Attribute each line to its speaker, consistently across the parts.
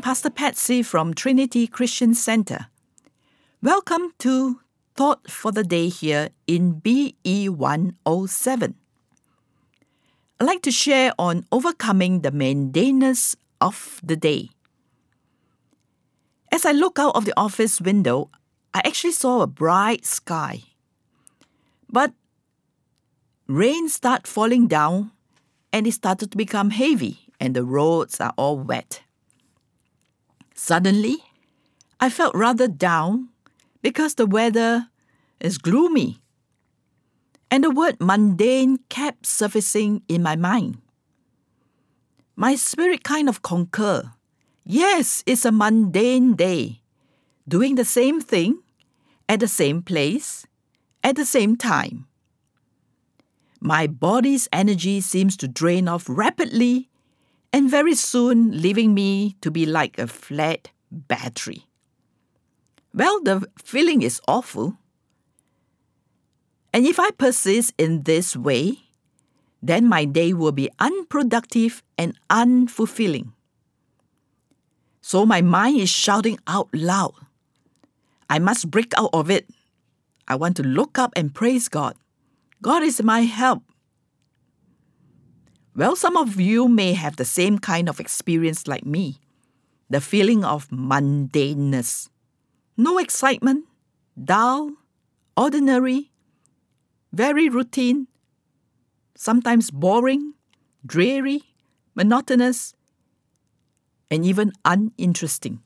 Speaker 1: Pastor Patsy from Trinity Christian Center. Welcome to Thought for the Day here in BE 107. I'd like to share on overcoming the mundaneness of the day. As I look out of the office window, I actually saw a bright sky. But rain started falling down and it started to become heavy and the roads are all wet. Suddenly, I felt rather down because the weather is gloomy. And the word mundane kept surfacing in my mind. My spirit kind of concur. Yes, it's a mundane day, doing the same thing at the same place at the same time. My body's energy seems to drain off rapidly and very soon leaving me to be like a flat battery. Well, the feeling is awful. And if I persist in this way, then my day will be unproductive and unfulfilling. So my mind is shouting out loud. I must break out of it. I want to look up and praise God. God is my help. Well, some of you may have the same kind of experience like me. The feeling of mundaneness. No excitement, dull, ordinary, very routine, sometimes boring, dreary, monotonous, and even uninteresting.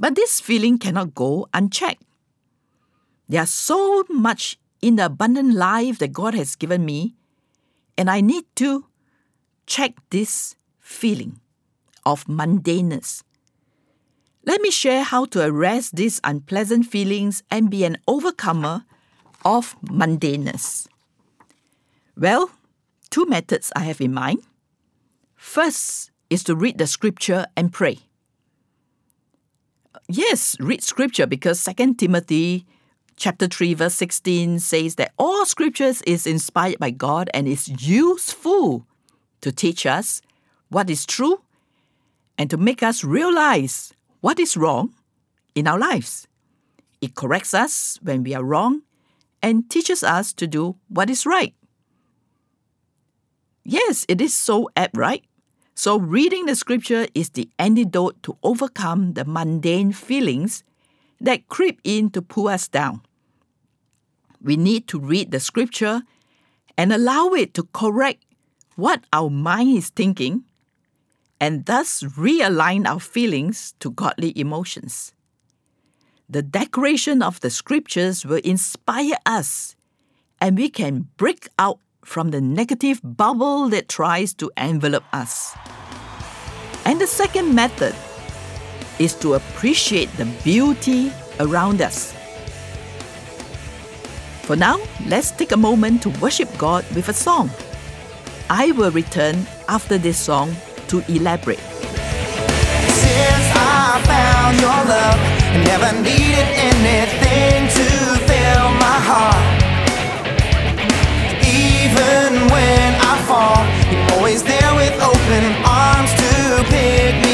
Speaker 1: But this feeling cannot go unchecked. There's so much in the abundant life that God has given me and I need to check this feeling of mundaneness. Let me share how to arrest these unpleasant feelings and be an overcomer of mundaneness. Well, two methods I have in mind. First is to read the scripture and pray. Yes, read scripture because 2 Timothy chapter 3 verse 16 says that all scriptures is inspired by God and is useful to teach us what is true and to make us realize what is wrong in our lives. It corrects us when we are wrong and teaches us to do what is right. Yes, it is so apt, right? So, reading the scripture is the antidote to overcome the mundane feelings that creep in to pull us down we need to read the scripture and allow it to correct what our mind is thinking and thus realign our feelings to godly emotions. The decoration of the scriptures will inspire us and we can break out from the negative bubble that tries to envelop us. And the second method is to appreciate the beauty around us. For now, let's take a moment to worship God with a song. I will return after this song to elaborate.
Speaker 2: Since I found your love, I never needed anything to fill my heart. Even when I fall, you're always there with open arms to pick me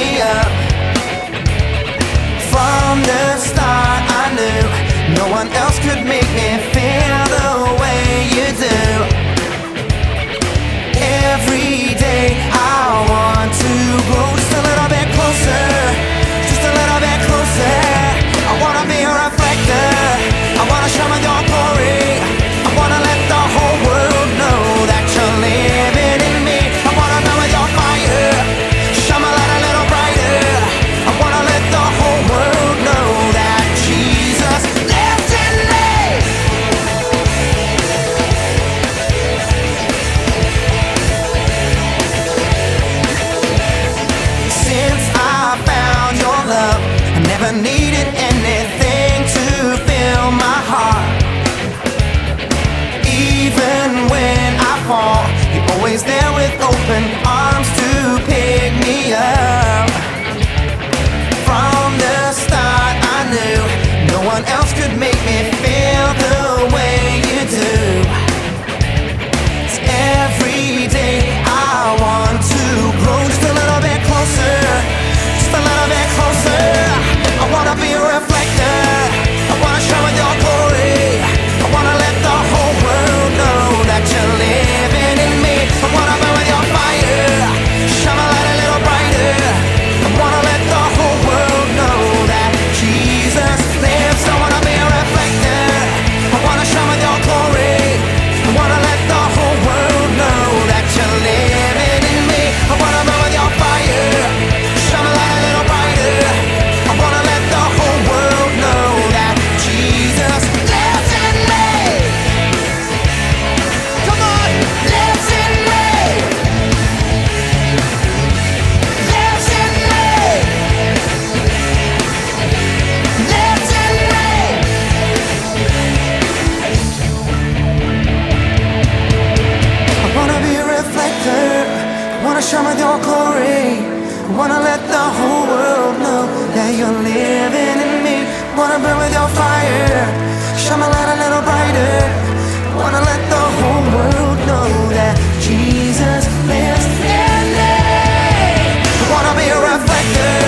Speaker 1: yeah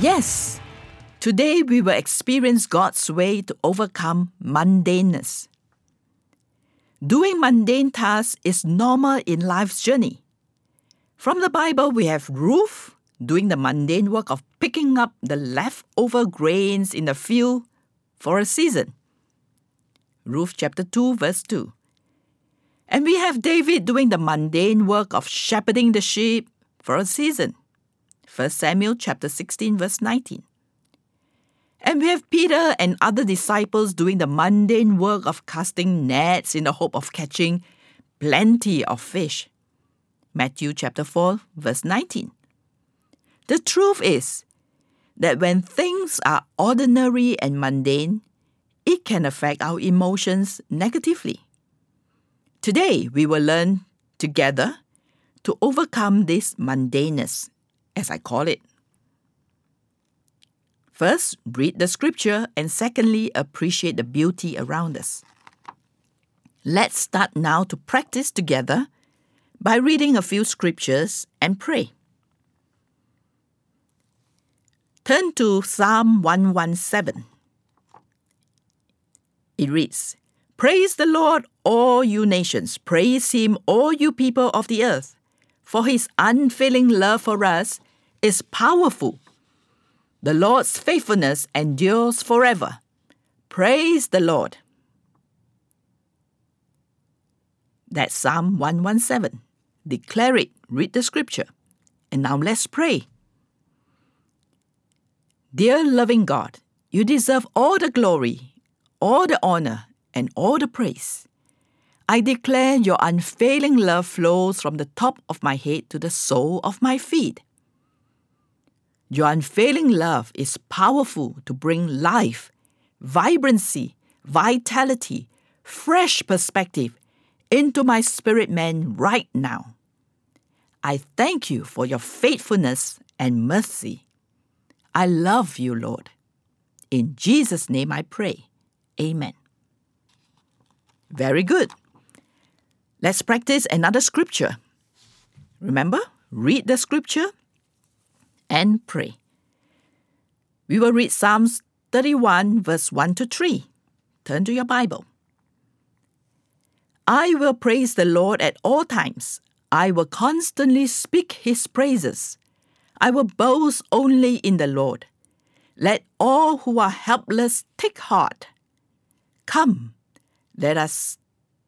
Speaker 1: Yes, today we will experience God's way to overcome mundaneness. Doing mundane tasks is normal in life's journey. From the Bible, we have Ruth doing the mundane work of picking up the leftover grains in the field for a season. Ruth chapter 2, verse 2. And we have David doing the mundane work of shepherding the sheep for a season. 1 Samuel chapter 16 verse 19. And we have Peter and other disciples doing the mundane work of casting nets in the hope of catching plenty of fish. Matthew chapter 4 verse 19. The truth is that when things are ordinary and mundane, it can affect our emotions negatively. Today, we will learn together to overcome this mundaneness as I call it. First, read the scripture, and secondly, appreciate the beauty around us. Let's start now to practice together by reading a few scriptures and pray. Turn to Psalm 117. It reads Praise the Lord, all you nations. Praise him, all you people of the earth for his unfailing love for us is powerful. The Lord's faithfulness endures forever. Praise the Lord. That's Psalm 117. Declare it, read the scripture. And now let's pray. Dear loving God, you deserve all the glory, all the honor, and all the praise. I declare your unfailing love flows from the top of my head to the sole of my feet. Your unfailing love is powerful to bring life, vibrancy, vitality, fresh perspective into my spirit man right now. I thank you for your faithfulness and mercy. I love you, Lord. In Jesus' name I pray. Amen. Very good. Let's practice another scripture. Remember, read the scripture and pray. We will read Psalms 31, verse 1 to 3. Turn to your Bible. I will praise the Lord at all times. I will constantly speak his praises. I will boast only in the Lord. Let all who are helpless take heart. Come, let us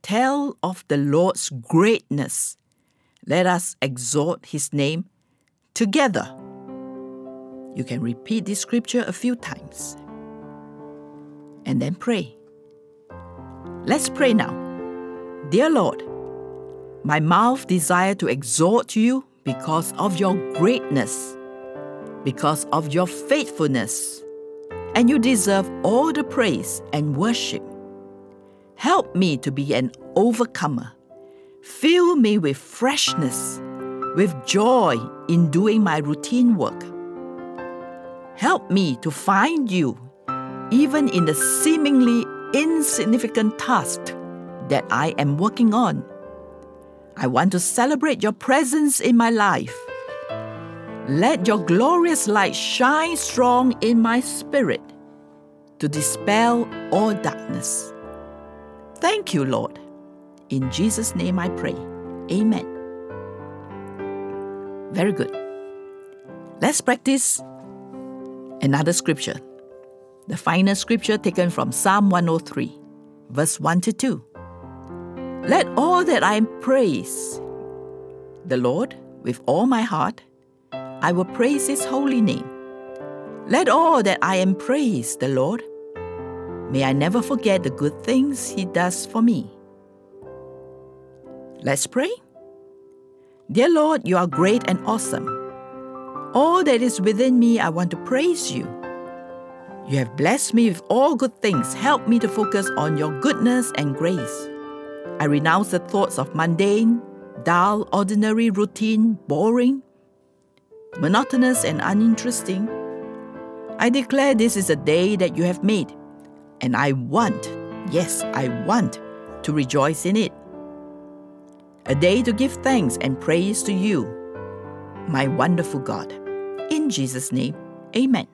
Speaker 1: tell of the Lord's greatness. Let us exalt his name together. You can repeat this scripture a few times and then pray. Let's pray now. Dear Lord, my mouth desire to exhort you because of your greatness, because of your faithfulness, and you deserve all the praise and worship. Help me to be an overcomer. Fill me with freshness, with joy in doing my routine work. Help me to find you even in the seemingly insignificant task that I am working on. I want to celebrate your presence in my life. Let your glorious light shine strong in my spirit to dispel all darkness. Thank you, Lord. In Jesus' name I pray. Amen. Very good. Let's practice another scripture. The final scripture taken from Psalm 103, verse 1 to 2. Let all that I praise the Lord with all my heart. I will praise his holy name. Let all that I am praise the Lord. May I never forget the good things He does for me. Let's pray. Dear Lord, you are great and awesome. All that is within me, I want to praise you. You have blessed me with all good things. Help me to focus on your goodness and grace. I renounce the thoughts of mundane, dull, ordinary, routine, boring, monotonous, and uninteresting. I declare this is a day that you have made and I want, yes, I want to rejoice in it. A day to give thanks and praise to you, my wonderful God. In Jesus' name, Amen.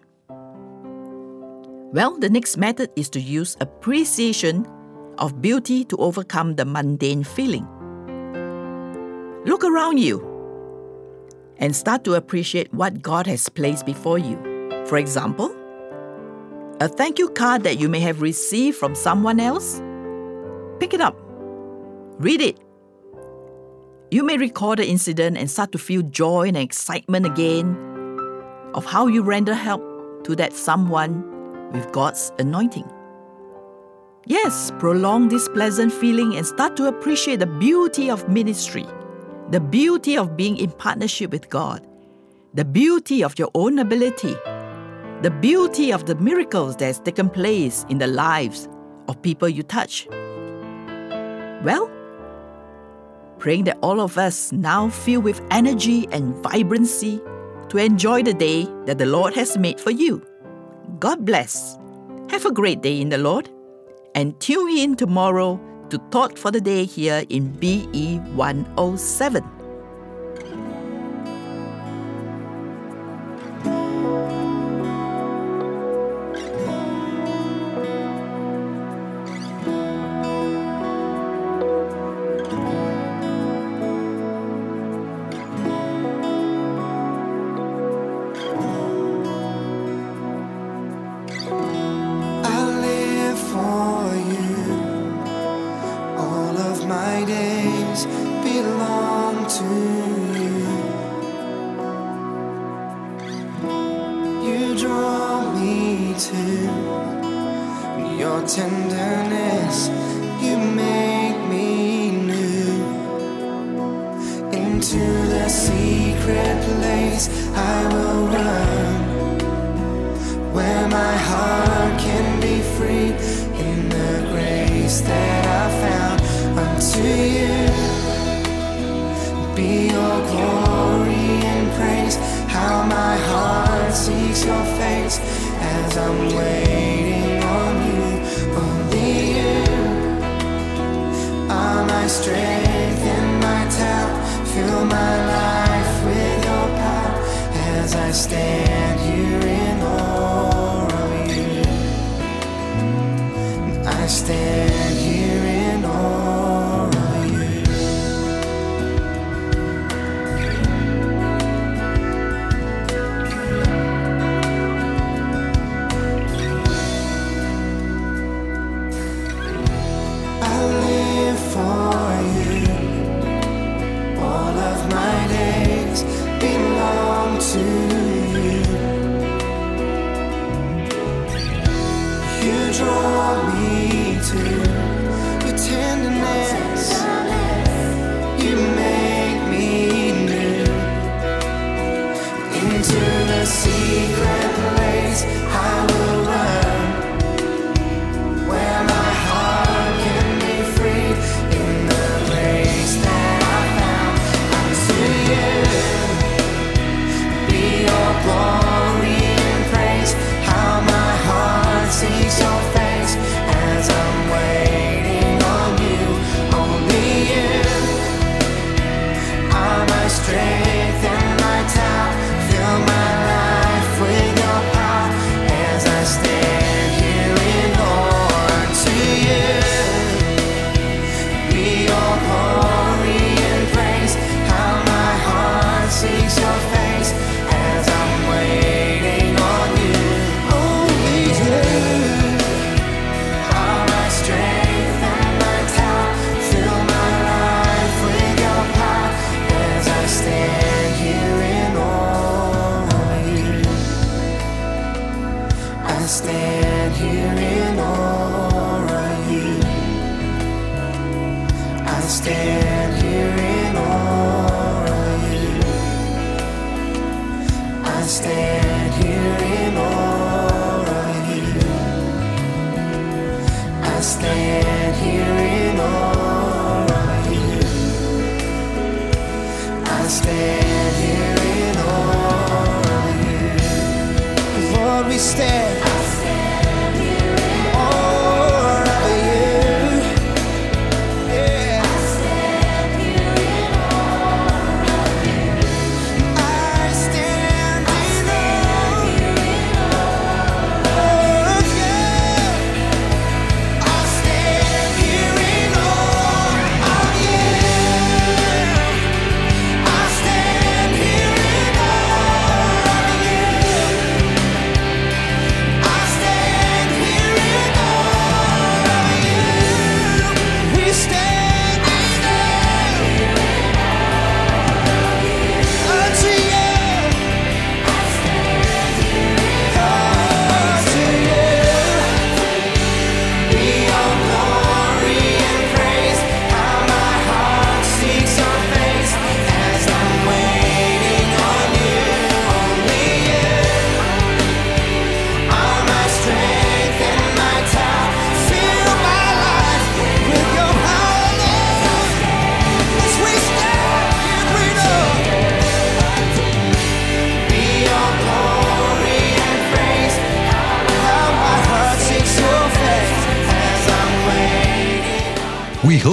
Speaker 1: Well, the next method is to use appreciation of beauty to overcome the mundane feeling. Look around you and start to appreciate what God has placed before you. For example, a thank you card that you may have received from someone else. Pick it up, read it. You may recall the incident and start to feel joy and excitement again of how you render help to that someone with God's anointing. Yes, prolong this pleasant feeling and start to appreciate the beauty of ministry, the beauty of being in partnership with God, the beauty of your own ability, the beauty of the miracles that has taken place in the lives of people you touch. Well, praying that all of us now feel with energy and vibrancy to enjoy the day that the Lord has made for you. God bless. Have a great day in the Lord and tune in tomorrow to Thought for the Day here in BE 107.
Speaker 2: Into the secret place I will run where my heart can be free in the grace that I found unto you. Be your glory and praise, how my heart seeks your face as I'm waiting on you. Only you are my strength. Fill my life with your power as I stand here as stand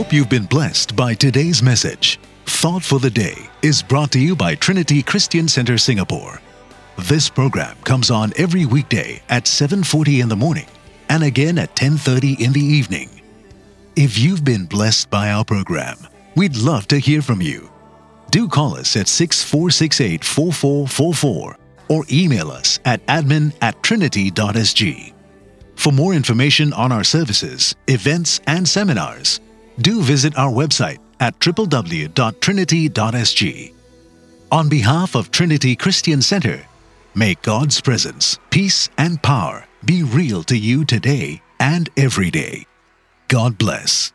Speaker 3: hope you've been blessed by today's message. Thought for the Day is brought to you by Trinity Christian Center Singapore. This program comes on every weekday at 7:40 in the morning and again at 10:30 in the evening. If you've been blessed by our program, we'd love to hear from you. Do call us at 6468 4444 or email us at admin at trinity.sg. For more information on our services, events, and seminars, do visit our website at www.trinity.sg. On behalf of Trinity Christian Center, may God's presence, peace, and power be real to you today and every day. God bless.